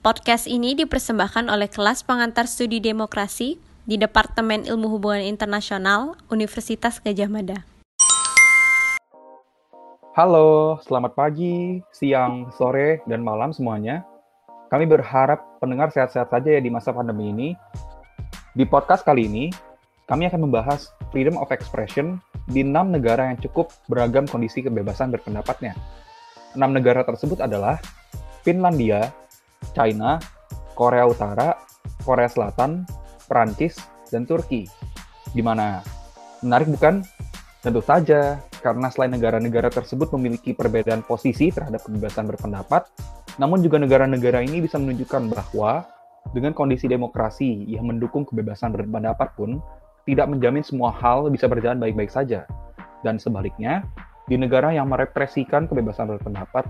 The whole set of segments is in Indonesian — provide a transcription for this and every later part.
Podcast ini dipersembahkan oleh kelas pengantar studi demokrasi di Departemen Ilmu Hubungan Internasional Universitas Gajah Mada. Halo, selamat pagi, siang, sore, dan malam semuanya. Kami berharap pendengar sehat-sehat saja ya di masa pandemi ini. Di podcast kali ini, kami akan membahas freedom of expression di enam negara yang cukup beragam kondisi kebebasan berpendapatnya. Enam negara tersebut adalah Finlandia, China, Korea Utara, Korea Selatan, Perancis, dan Turki. Gimana? Menarik bukan? Tentu saja, karena selain negara-negara tersebut memiliki perbedaan posisi terhadap kebebasan berpendapat, namun juga negara-negara ini bisa menunjukkan bahwa dengan kondisi demokrasi yang mendukung kebebasan berpendapat pun tidak menjamin semua hal bisa berjalan baik-baik saja. Dan sebaliknya, di negara yang merepresikan kebebasan berpendapat,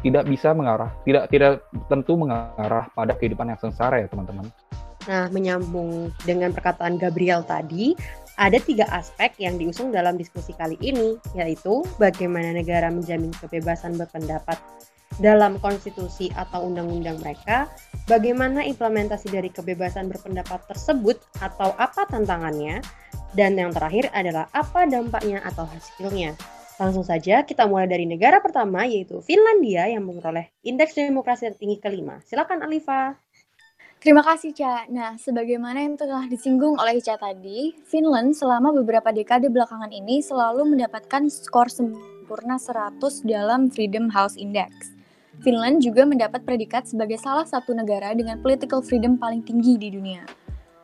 tidak bisa mengarah, tidak tidak tentu mengarah pada kehidupan yang sengsara ya teman-teman. Nah, menyambung dengan perkataan Gabriel tadi, ada tiga aspek yang diusung dalam diskusi kali ini, yaitu bagaimana negara menjamin kebebasan berpendapat dalam konstitusi atau undang-undang mereka, bagaimana implementasi dari kebebasan berpendapat tersebut atau apa tantangannya, dan yang terakhir adalah apa dampaknya atau hasilnya. Langsung saja kita mulai dari negara pertama yaitu Finlandia yang memperoleh indeks demokrasi tertinggi kelima. Silakan Alifa. Terima kasih, Ca. Nah, sebagaimana yang telah disinggung oleh Ca tadi, Finland selama beberapa dekade belakangan ini selalu mendapatkan skor sempurna 100 dalam Freedom House Index. Finland juga mendapat predikat sebagai salah satu negara dengan political freedom paling tinggi di dunia.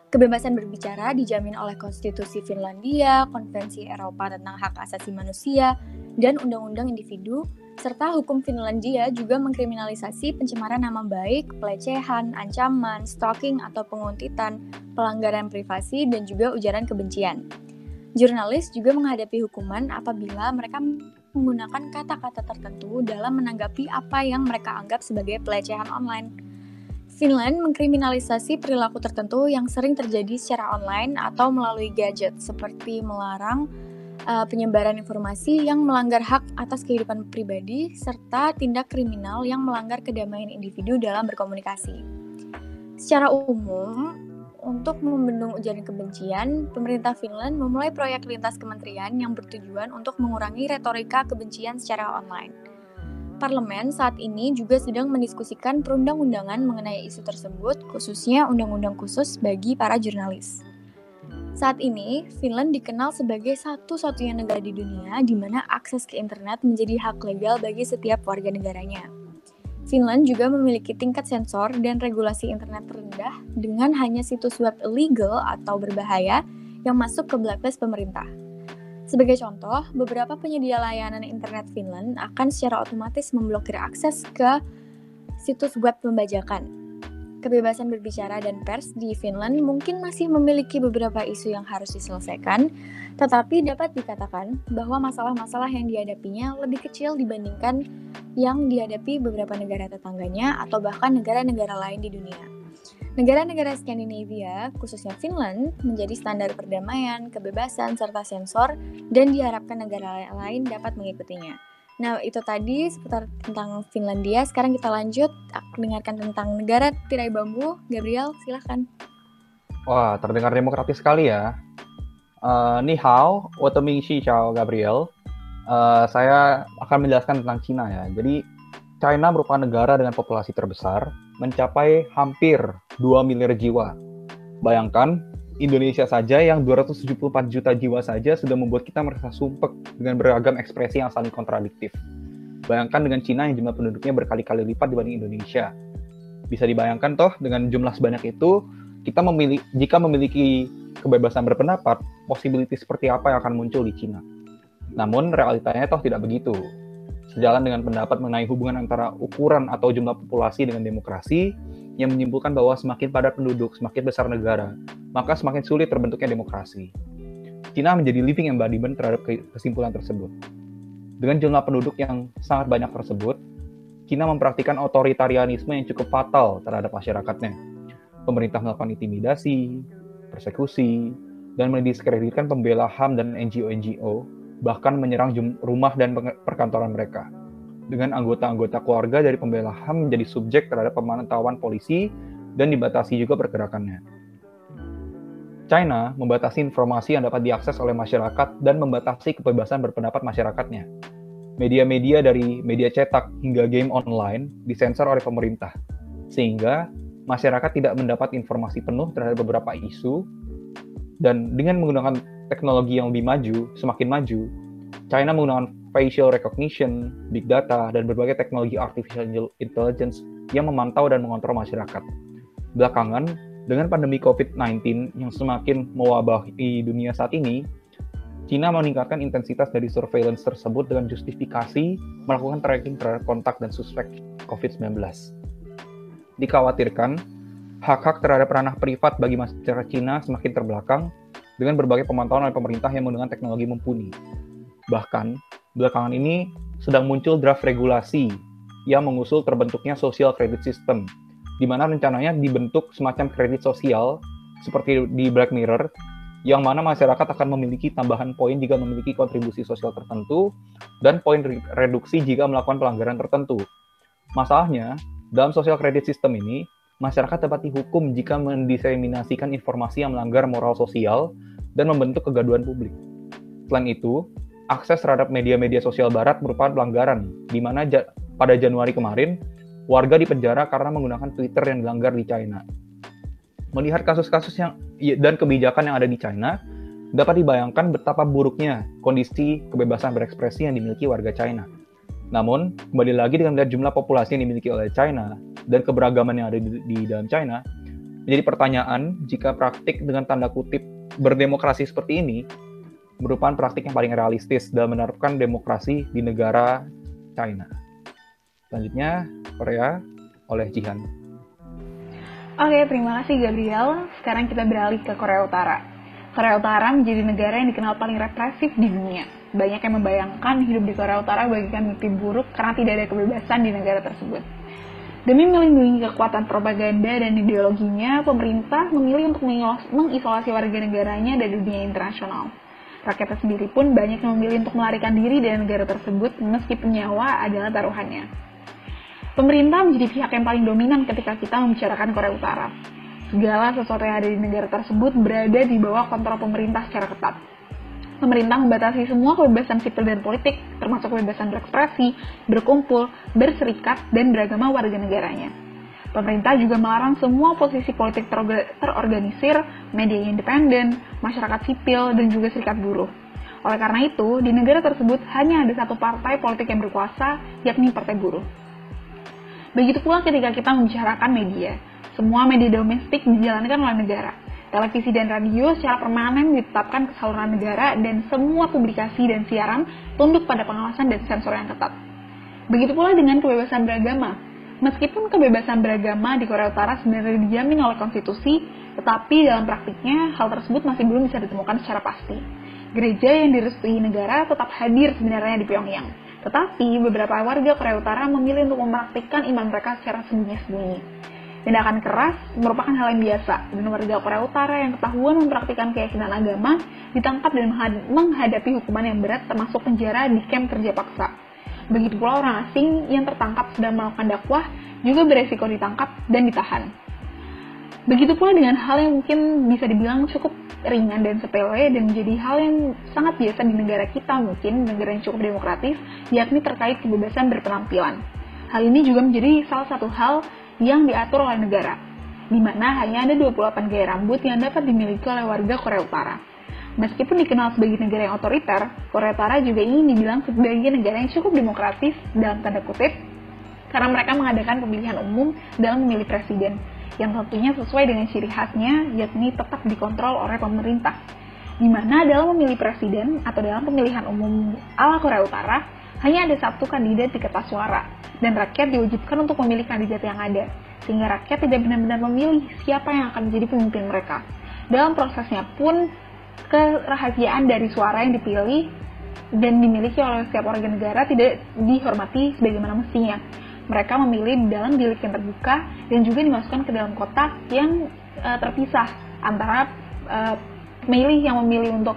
Kebebasan berbicara dijamin oleh Konstitusi Finlandia, Konvensi Eropa tentang Hak Asasi Manusia, dan Undang-Undang Individu, serta hukum Finlandia juga mengkriminalisasi pencemaran nama baik, pelecehan, ancaman, stalking atau penguntitan, pelanggaran privasi, dan juga ujaran kebencian. Jurnalis juga menghadapi hukuman apabila mereka menggunakan kata-kata tertentu dalam menanggapi apa yang mereka anggap sebagai pelecehan online. Finland mengkriminalisasi perilaku tertentu yang sering terjadi secara online atau melalui gadget, seperti melarang uh, penyebaran informasi yang melanggar hak atas kehidupan pribadi, serta tindak kriminal yang melanggar kedamaian individu dalam berkomunikasi. Secara umum, untuk membendung ujaran kebencian, pemerintah Finland memulai proyek lintas kementerian yang bertujuan untuk mengurangi retorika kebencian secara online. Parlemen saat ini juga sedang mendiskusikan perundang-undangan mengenai isu tersebut, khususnya undang-undang khusus bagi para jurnalis. Saat ini, Finland dikenal sebagai satu-satunya negara di dunia di mana akses ke internet menjadi hak legal bagi setiap warga negaranya. Finland juga memiliki tingkat sensor dan regulasi internet rendah dengan hanya situs web illegal atau berbahaya yang masuk ke blacklist pemerintah. Sebagai contoh, beberapa penyedia layanan internet Finland akan secara otomatis memblokir akses ke situs web pembajakan. Kebebasan berbicara dan pers di Finland mungkin masih memiliki beberapa isu yang harus diselesaikan, tetapi dapat dikatakan bahwa masalah-masalah yang dihadapinya lebih kecil dibandingkan yang dihadapi beberapa negara tetangganya atau bahkan negara-negara lain di dunia. Negara-negara Skandinavia, khususnya Finland, menjadi standar perdamaian, kebebasan, serta sensor, dan diharapkan negara lain dapat mengikutinya. Nah, itu tadi seputar tentang Finlandia. Sekarang kita lanjut dengarkan tentang negara tirai bambu. Gabriel, silahkan. Wah, terdengar demokratis sekali ya. Uh, ni hao, Shi Chao Gabriel. Uh, saya akan menjelaskan tentang Cina ya. Jadi, China merupakan negara dengan populasi terbesar, mencapai hampir 2 miliar jiwa. Bayangkan, Indonesia saja yang 274 juta jiwa saja sudah membuat kita merasa sumpek dengan beragam ekspresi yang saling kontradiktif. Bayangkan dengan Cina yang jumlah penduduknya berkali-kali lipat dibanding Indonesia. Bisa dibayangkan toh dengan jumlah sebanyak itu, kita memilih, jika memiliki kebebasan berpendapat, possibility seperti apa yang akan muncul di Cina. Namun realitanya toh tidak begitu. Sejalan dengan pendapat mengenai hubungan antara ukuran atau jumlah populasi dengan demokrasi, yang menyimpulkan bahwa semakin padat penduduk, semakin besar negara, maka semakin sulit terbentuknya demokrasi. Cina menjadi living embodiment terhadap kesimpulan tersebut. Dengan jumlah penduduk yang sangat banyak tersebut, Cina mempraktikkan otoritarianisme yang cukup fatal terhadap masyarakatnya. Pemerintah melakukan intimidasi, persekusi, dan mendiskreditkan pembela HAM dan NGO-NGO bahkan menyerang rumah dan perkantoran mereka. dengan anggota-anggota keluarga dari pembela HAM menjadi subjek terhadap pemantauan polisi dan dibatasi juga pergerakannya. China membatasi informasi yang dapat diakses oleh masyarakat dan membatasi kebebasan berpendapat masyarakatnya. Media-media dari media cetak hingga game online disensor oleh pemerintah, sehingga masyarakat tidak mendapat informasi penuh terhadap beberapa isu, dan dengan menggunakan teknologi yang lebih maju, semakin maju, China menggunakan facial recognition, big data, dan berbagai teknologi artificial intelligence yang memantau dan mengontrol masyarakat. Belakangan, dengan pandemi COVID-19 yang semakin mewabah di dunia saat ini, China meningkatkan intensitas dari surveillance tersebut dengan justifikasi melakukan tracking terhadap kontak dan suspek COVID-19. Dikhawatirkan, hak-hak terhadap ranah privat bagi masyarakat China semakin terbelakang dengan berbagai pemantauan oleh pemerintah yang menggunakan teknologi mumpuni. Bahkan, belakangan ini sedang muncul draft regulasi yang mengusul terbentuknya social credit system di mana rencananya dibentuk semacam kredit sosial seperti di Black Mirror yang mana masyarakat akan memiliki tambahan poin jika memiliki kontribusi sosial tertentu dan poin reduksi jika melakukan pelanggaran tertentu. Masalahnya, dalam social credit system ini, masyarakat dapat dihukum jika mendiseminasikan informasi yang melanggar moral sosial dan membentuk kegaduhan publik. Selain itu, akses terhadap media-media sosial barat merupakan pelanggaran, di mana ja pada Januari kemarin, warga dipenjara karena menggunakan Twitter yang dilanggar di China. Melihat kasus-kasus yang iya, dan kebijakan yang ada di China, dapat dibayangkan betapa buruknya kondisi kebebasan berekspresi yang dimiliki warga China. Namun, kembali lagi dengan melihat jumlah populasi yang dimiliki oleh China dan keberagaman yang ada di, di dalam China, menjadi pertanyaan jika praktik dengan tanda kutip berdemokrasi seperti ini merupakan praktik yang paling realistis dalam menerapkan demokrasi di negara China. Selanjutnya, Korea oleh Jihan. Oke, terima kasih Gabriel. Sekarang kita beralih ke Korea Utara. Korea Utara menjadi negara yang dikenal paling represif di dunia. Banyak yang membayangkan hidup di Korea Utara bagikan mimpi buruk karena tidak ada kebebasan di negara tersebut. Demi melindungi kekuatan propaganda dan ideologinya, pemerintah memilih untuk mengisolasi warga negaranya dari dunia internasional. Rakyatnya sendiri pun banyak yang memilih untuk melarikan diri dari negara tersebut meskipun nyawa adalah taruhannya. Pemerintah menjadi pihak yang paling dominan ketika kita membicarakan Korea Utara. Segala sesuatu yang ada di negara tersebut berada di bawah kontrol pemerintah secara ketat. Pemerintah membatasi semua kebebasan sipil dan politik, termasuk kebebasan berekspresi, berkumpul, berserikat, dan beragama warga negaranya. Pemerintah juga melarang semua posisi politik terorganisir, media independen, masyarakat sipil, dan juga serikat buruh. Oleh karena itu, di negara tersebut hanya ada satu partai politik yang berkuasa, yakni Partai Buruh. Begitu pula ketika kita membicarakan media. Semua media domestik dijalankan oleh negara. Televisi dan radio secara permanen ditetapkan ke saluran negara dan semua publikasi dan siaran tunduk pada pengawasan dan sensor yang ketat. Begitu pula dengan kebebasan beragama. Meskipun kebebasan beragama di Korea Utara sebenarnya dijamin oleh konstitusi, tetapi dalam praktiknya hal tersebut masih belum bisa ditemukan secara pasti. Gereja yang direstui negara tetap hadir sebenarnya di Pyongyang tetapi beberapa warga Korea Utara memilih untuk mempraktikkan iman mereka secara sembunyi-sembunyi. Tindakan keras merupakan hal yang biasa, dan warga Korea Utara yang ketahuan mempraktikkan keyakinan agama ditangkap dan menghadapi hukuman yang berat termasuk penjara di kamp kerja paksa. Begitu pula orang asing yang tertangkap sedang melakukan dakwah juga beresiko ditangkap dan ditahan. Begitu pula dengan hal yang mungkin bisa dibilang cukup ringan dan sepele dan menjadi hal yang sangat biasa di negara kita mungkin, negara yang cukup demokratis, yakni terkait kebebasan berpenampilan. Hal ini juga menjadi salah satu hal yang diatur oleh negara, di mana hanya ada 28 gaya rambut yang dapat dimiliki oleh warga Korea Utara. Meskipun dikenal sebagai negara yang otoriter, Korea Utara juga ingin dibilang sebagai negara yang cukup demokratis dalam tanda kutip, karena mereka mengadakan pemilihan umum dalam memilih presiden yang tentunya sesuai dengan ciri khasnya, yakni tetap dikontrol oleh pemerintah. Di mana dalam memilih presiden atau dalam pemilihan umum ala Korea Utara, hanya ada satu kandidat di kertas suara, dan rakyat diwajibkan untuk memilih kandidat yang ada, sehingga rakyat tidak benar-benar memilih siapa yang akan menjadi pemimpin mereka. Dalam prosesnya pun, kerahasiaan dari suara yang dipilih dan dimiliki oleh setiap warga negara tidak dihormati sebagaimana mestinya mereka memilih dalam bilik yang terbuka dan juga dimasukkan ke dalam kotak yang uh, terpisah antara uh, yang memilih untuk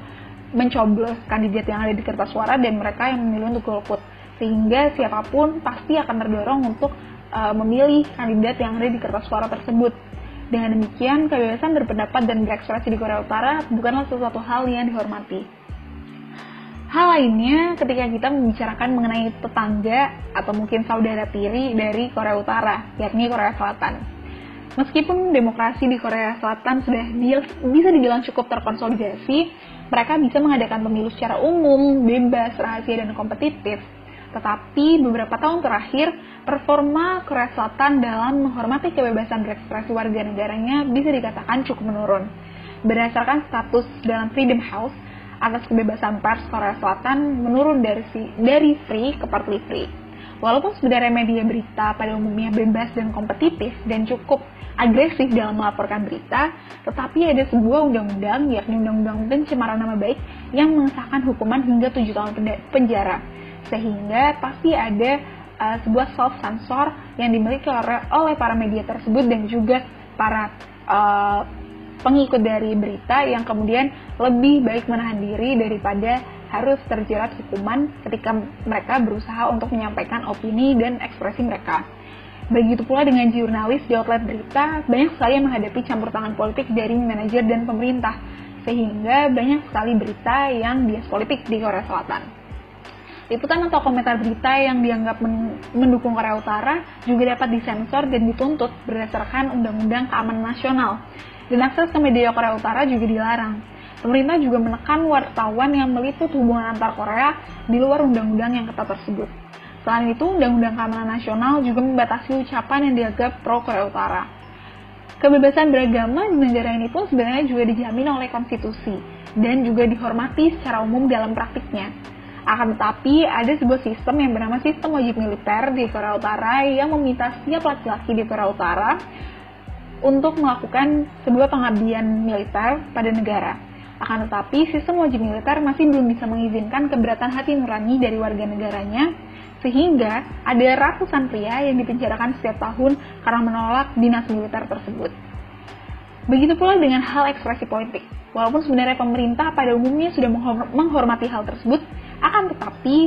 mencoblos kandidat yang ada di kertas suara dan mereka yang memilih untuk golput. Sehingga siapa pun pasti akan terdorong untuk uh, memilih kandidat yang ada di kertas suara tersebut. Dengan demikian, kebebasan berpendapat dan berekspresi di Korea Utara bukanlah sesuatu hal yang dihormati. Hal lainnya ketika kita membicarakan mengenai tetangga atau mungkin saudara tiri dari Korea Utara, yakni Korea Selatan. Meskipun demokrasi di Korea Selatan sudah bisa dibilang cukup terkonsolidasi, mereka bisa mengadakan pemilu secara umum, bebas, rahasia, dan kompetitif. Tetapi beberapa tahun terakhir, performa Korea Selatan dalam menghormati kebebasan berekspresi warga negaranya bisa dikatakan cukup menurun. Berdasarkan status dalam Freedom House, atas kebebasan pers Korea Selatan menurun dari dari free ke partly free. Walaupun sebenarnya media berita pada umumnya bebas dan kompetitif dan cukup agresif dalam melaporkan berita, tetapi ada sebuah undang-undang, yakni Undang-Undang Pencemaran Nama Baik, yang mengesahkan hukuman hingga 7 tahun penjara. Sehingga pasti ada uh, sebuah self-sensor yang dimiliki oleh para media tersebut dan juga para uh, pengikut dari berita yang kemudian lebih baik menahan diri daripada harus terjerat hukuman ketika mereka berusaha untuk menyampaikan opini dan ekspresi mereka. Begitu pula dengan jurnalis di outlet berita, banyak sekali yang menghadapi campur tangan politik dari manajer dan pemerintah, sehingga banyak sekali berita yang bias politik di Korea Selatan. Liputan atau komentar berita yang dianggap mendukung Korea Utara juga dapat disensor dan dituntut berdasarkan Undang-Undang Keamanan Nasional dan akses ke media Korea Utara juga dilarang. Pemerintah juga menekan wartawan yang meliput hubungan antar Korea di luar undang-undang yang ketat tersebut. Selain itu, Undang-Undang Keamanan Nasional juga membatasi ucapan yang dianggap pro Korea Utara. Kebebasan beragama di negara ini pun sebenarnya juga dijamin oleh konstitusi dan juga dihormati secara umum dalam praktiknya. Akan tetapi, ada sebuah sistem yang bernama sistem wajib militer di Korea Utara yang meminta setiap laki-laki di Korea Utara untuk melakukan sebuah pengabdian militer pada negara. Akan tetapi, sistem wajib militer masih belum bisa mengizinkan keberatan hati nurani dari warga negaranya, sehingga ada ratusan pria yang dipenjarakan setiap tahun karena menolak dinas militer tersebut. Begitu pula dengan hal ekspresi politik. Walaupun sebenarnya pemerintah pada umumnya sudah menghormati hal tersebut, akan tetapi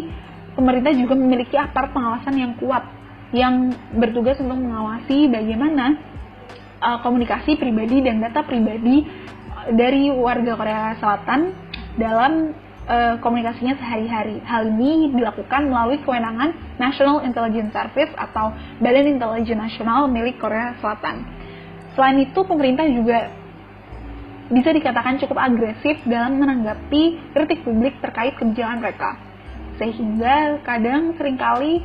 pemerintah juga memiliki aparat pengawasan yang kuat yang bertugas untuk mengawasi bagaimana uh, komunikasi pribadi dan data pribadi dari warga Korea Selatan dalam uh, komunikasinya sehari-hari. Hal ini dilakukan melalui kewenangan National Intelligence Service atau Badan Intelijen Nasional milik Korea Selatan. Selain itu, pemerintah juga bisa dikatakan cukup agresif dalam menanggapi kritik publik terkait kebijakan mereka. Sehingga kadang sering kali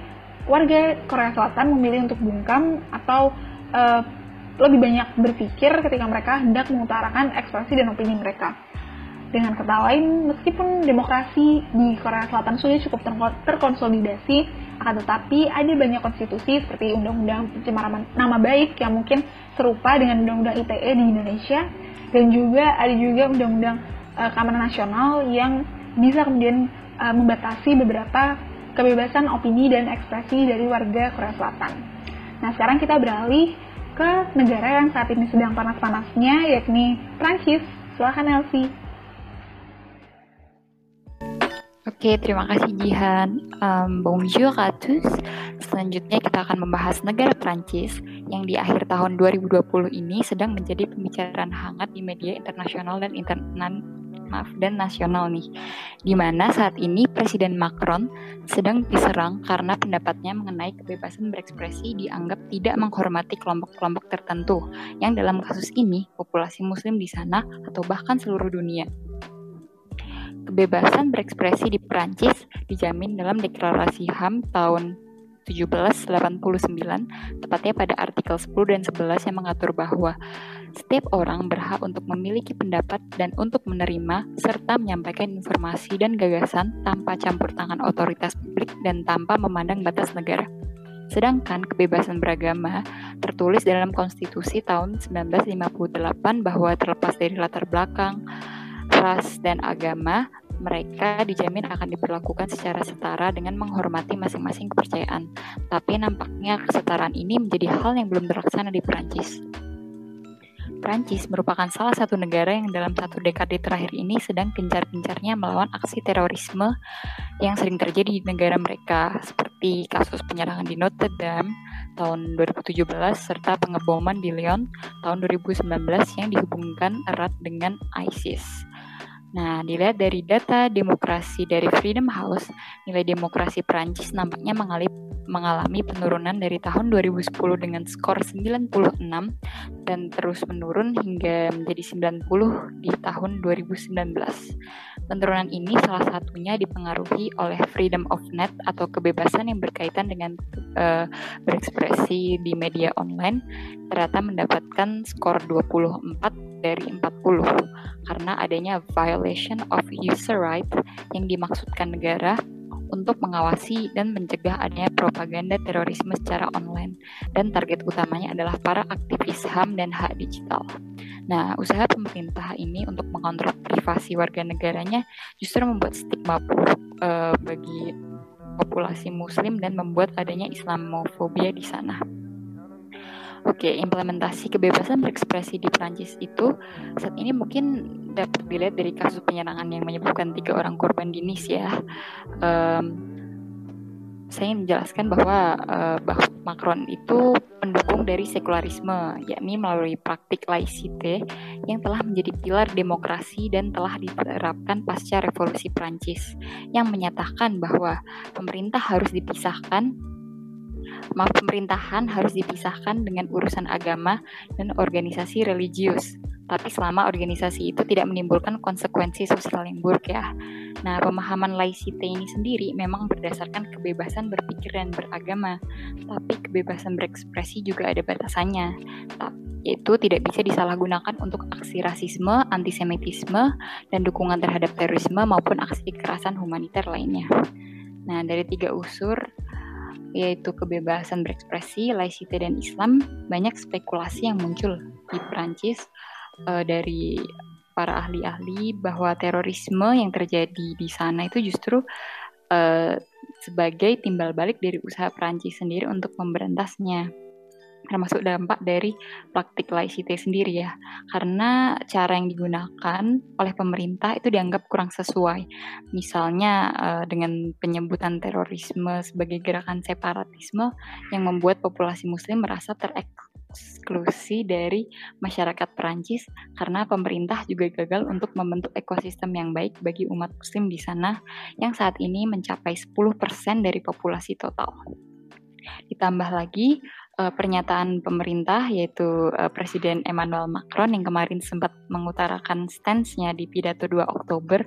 warga Korea Selatan memilih untuk bungkam atau uh, lebih banyak berpikir ketika mereka hendak mengutarakan ekspresi dan opini mereka. Dengan kata lain, meskipun demokrasi di Korea Selatan sudah cukup terkonsolidasi, akan tetapi ada banyak konstitusi seperti Undang-Undang Pencemaran Nama Baik yang mungkin serupa dengan Undang-Undang ITE di Indonesia, dan juga ada juga Undang-Undang uh, Keamanan Nasional yang bisa kemudian uh, membatasi beberapa kebebasan opini dan ekspresi dari warga Korea Selatan. Nah, sekarang kita beralih ke negara yang saat ini sedang panas-panasnya, yakni Prancis. Silahkan Elsie. Oke, terima kasih Jihan. Um, bonjour à tous. Selanjutnya kita akan membahas negara Prancis yang di akhir tahun 2020 ini sedang menjadi pembicaraan hangat di media internasional dan internet maaf dan nasional nih. Di mana saat ini Presiden Macron sedang diserang karena pendapatnya mengenai kebebasan berekspresi dianggap tidak menghormati kelompok-kelompok tertentu yang dalam kasus ini populasi muslim di sana atau bahkan seluruh dunia. Kebebasan berekspresi di Prancis dijamin dalam deklarasi HAM tahun 1789, tepatnya pada artikel 10 dan 11 yang mengatur bahwa setiap orang berhak untuk memiliki pendapat dan untuk menerima serta menyampaikan informasi dan gagasan tanpa campur tangan otoritas publik dan tanpa memandang batas negara. Sedangkan kebebasan beragama tertulis dalam konstitusi tahun 1958 bahwa terlepas dari latar belakang, ras, dan agama, mereka dijamin akan diperlakukan secara setara dengan menghormati masing-masing kepercayaan. Tapi nampaknya kesetaraan ini menjadi hal yang belum terlaksana di Perancis. Prancis merupakan salah satu negara yang dalam satu dekade terakhir ini sedang gencar-gencarnya melawan aksi terorisme yang sering terjadi di negara mereka, seperti kasus penyerangan di Notre Dame tahun 2017 serta pengeboman di Lyon tahun 2019 yang dihubungkan erat dengan ISIS. Nah, dilihat dari data demokrasi dari Freedom House, nilai demokrasi Prancis nampaknya mengalami, mengalami penurunan dari tahun 2010 dengan skor 96 dan terus menurun hingga menjadi 90 di tahun 2019. Penurunan ini salah satunya dipengaruhi oleh freedom of net atau kebebasan yang berkaitan dengan uh, berekspresi di media online ternyata mendapatkan skor 24 dari 40 karena adanya violation of user right yang dimaksudkan negara untuk mengawasi dan mencegah adanya propaganda terorisme secara online dan target utamanya adalah para aktivis HAM dan hak digital. Nah, usaha pemerintah ini untuk mengontrol privasi warga negaranya justru membuat stigma uh, bagi populasi muslim dan membuat adanya Islamofobia di sana. Oke, implementasi kebebasan berekspresi di Prancis itu saat ini mungkin dapat dilihat dari kasus penyerangan yang menyebabkan tiga orang korban di Nice ya. Um, saya ingin menjelaskan bahwa uh, Macron itu pendukung dari sekularisme, yakni melalui praktik laicite yang telah menjadi pilar demokrasi dan telah diterapkan pasca revolusi Prancis, yang menyatakan bahwa pemerintah harus dipisahkan maaf pemerintahan harus dipisahkan dengan urusan agama dan organisasi religius. Tapi selama organisasi itu tidak menimbulkan konsekuensi sosial yang buruk ya. Nah, pemahaman laicite ini sendiri memang berdasarkan kebebasan berpikir dan beragama. Tapi kebebasan berekspresi juga ada batasannya. Yaitu tidak bisa disalahgunakan untuk aksi rasisme, antisemitisme, dan dukungan terhadap terorisme maupun aksi kekerasan humaniter lainnya. Nah, dari tiga unsur yaitu kebebasan berekspresi, laicite dan Islam, banyak spekulasi yang muncul di Prancis uh, dari para ahli-ahli bahwa terorisme yang terjadi di sana itu justru uh, sebagai timbal balik dari usaha Prancis sendiri untuk memberantasnya termasuk dampak dari praktik laicite sendiri ya. Karena cara yang digunakan oleh pemerintah itu dianggap kurang sesuai. Misalnya uh, dengan penyebutan terorisme sebagai gerakan separatisme yang membuat populasi muslim merasa tereksklusi dari masyarakat Perancis karena pemerintah juga gagal untuk membentuk ekosistem yang baik bagi umat muslim di sana yang saat ini mencapai 10% dari populasi total. Ditambah lagi uh, pernyataan pemerintah yaitu uh, Presiden Emmanuel Macron yang kemarin sempat mengutarakan stance-nya di pidato 2 Oktober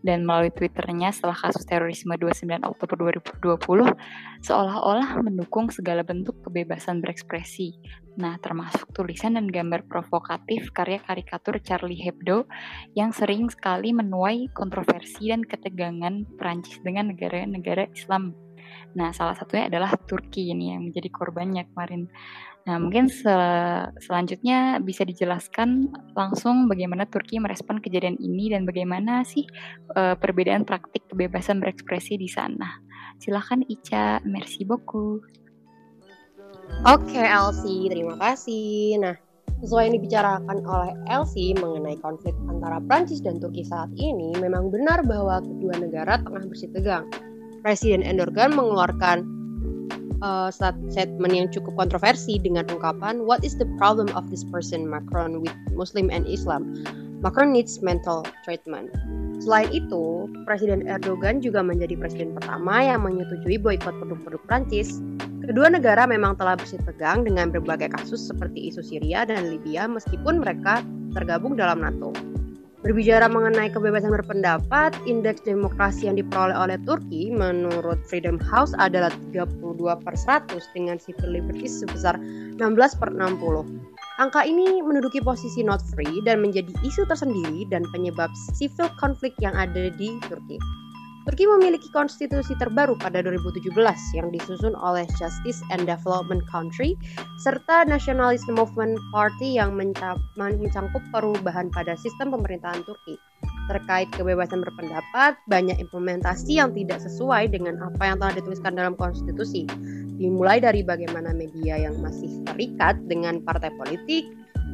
dan melalui Twitternya setelah kasus terorisme 29 Oktober 2020 seolah-olah mendukung segala bentuk kebebasan berekspresi. Nah, termasuk tulisan dan gambar provokatif karya karikatur Charlie Hebdo yang sering sekali menuai kontroversi dan ketegangan Prancis dengan negara-negara Islam Nah, salah satunya adalah Turki ini yang menjadi korbannya kemarin. Nah, mungkin sel selanjutnya bisa dijelaskan langsung bagaimana Turki merespon kejadian ini dan bagaimana sih uh, perbedaan praktik kebebasan berekspresi di sana. Silahkan Ica, merci beaucoup. Oke Elsie, terima kasih. Nah, sesuai yang dibicarakan oleh Elsie mengenai konflik antara Prancis dan Turki saat ini, memang benar bahwa kedua negara tengah bersih tegang. Presiden Erdogan mengeluarkan uh, statement yang cukup kontroversi dengan ungkapan What is the problem of this person Macron with Muslim and Islam? Macron needs mental treatment. Selain itu, Presiden Erdogan juga menjadi presiden pertama yang menyetujui boykot produk-produk Prancis. Kedua negara memang telah bersih tegang dengan berbagai kasus seperti isu Syria dan Libya meskipun mereka tergabung dalam NATO. Berbicara mengenai kebebasan berpendapat, indeks demokrasi yang diperoleh oleh Turki menurut Freedom House adalah 32 per 100 dengan civil liberties sebesar 16 per 60. Angka ini menduduki posisi not free dan menjadi isu tersendiri dan penyebab civil konflik yang ada di Turki. Turki memiliki konstitusi terbaru pada 2017 yang disusun oleh Justice and Development Country serta Nationalist Movement Party yang mencangkup perubahan pada sistem pemerintahan Turki. Terkait kebebasan berpendapat, banyak implementasi yang tidak sesuai dengan apa yang telah dituliskan dalam konstitusi. Dimulai dari bagaimana media yang masih terikat dengan partai politik,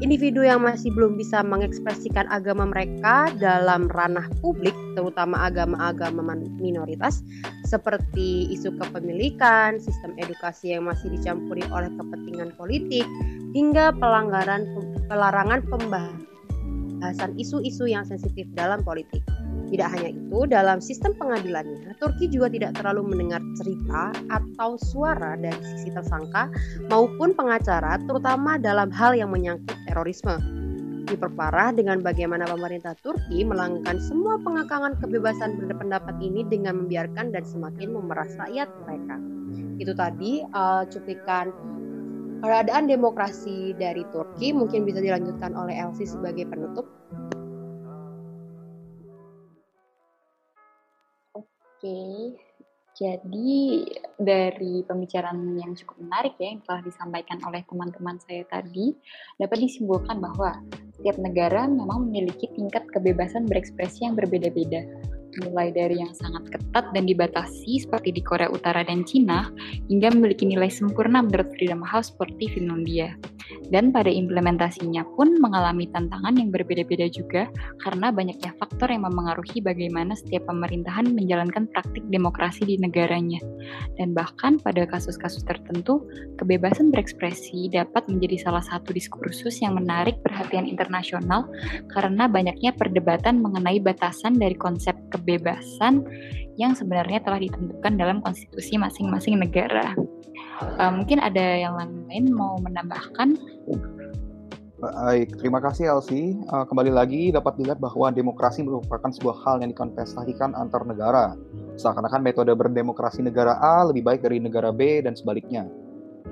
individu yang masih belum bisa mengekspresikan agama mereka dalam ranah publik, terutama agama-agama minoritas, seperti isu kepemilikan, sistem edukasi yang masih dicampuri oleh kepentingan politik, hingga pelanggaran pelarangan pembahasan isu-isu yang sensitif dalam politik. Tidak hanya itu, dalam sistem pengadilannya, Turki juga tidak terlalu mendengar cerita atau suara dari sisi tersangka maupun pengacara, terutama dalam hal yang menyangkut terorisme. Diperparah dengan bagaimana pemerintah Turki melakukan semua pengakangan kebebasan berpendapat ini dengan membiarkan dan semakin memeras rakyat mereka. Itu tadi uh, cuplikan keadaan demokrasi dari Turki mungkin bisa dilanjutkan oleh Elsie sebagai penutup. Oke, jadi dari pembicaraan yang cukup menarik ya yang telah disampaikan oleh teman-teman saya tadi, dapat disimpulkan bahwa setiap negara memang memiliki tingkat kebebasan berekspresi yang berbeda-beda mulai dari yang sangat ketat dan dibatasi seperti di Korea Utara dan Cina, hingga memiliki nilai sempurna menurut Freedom House seperti Finlandia. Dan pada implementasinya pun mengalami tantangan yang berbeda-beda juga karena banyaknya faktor yang memengaruhi bagaimana setiap pemerintahan menjalankan praktik demokrasi di negaranya. Dan bahkan pada kasus-kasus tertentu, kebebasan berekspresi dapat menjadi salah satu diskursus yang menarik perhatian internasional karena banyaknya perdebatan mengenai batasan dari konsep kebebasan kebebasan yang sebenarnya telah ditentukan dalam konstitusi masing-masing negara. Uh, mungkin ada yang lain mau menambahkan? Baik, terima kasih Elsie. Uh, kembali lagi dapat dilihat bahwa demokrasi merupakan sebuah hal yang dikontestasikan antar negara. Seakan-akan metode berdemokrasi negara A lebih baik dari negara B dan sebaliknya.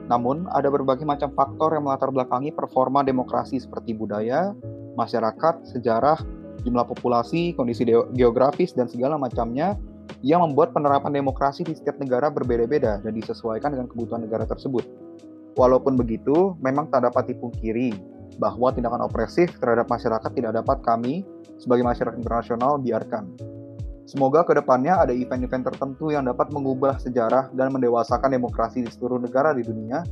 Namun, ada berbagai macam faktor yang melatar belakangi performa demokrasi seperti budaya, masyarakat, sejarah, jumlah populasi, kondisi geografis, dan segala macamnya yang membuat penerapan demokrasi di setiap negara berbeda-beda dan disesuaikan dengan kebutuhan negara tersebut. Walaupun begitu, memang tak dapat dipungkiri bahwa tindakan opresif terhadap masyarakat tidak dapat kami sebagai masyarakat internasional biarkan. Semoga ke depannya ada event-event tertentu yang dapat mengubah sejarah dan mendewasakan demokrasi di seluruh negara di dunia,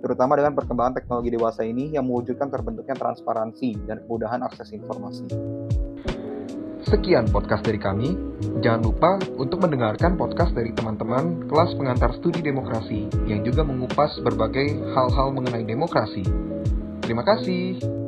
terutama dengan perkembangan teknologi dewasa ini yang mewujudkan terbentuknya transparansi dan kemudahan akses informasi. Sekian podcast dari kami. Jangan lupa untuk mendengarkan podcast dari teman-teman kelas pengantar studi demokrasi yang juga mengupas berbagai hal-hal mengenai demokrasi. Terima kasih.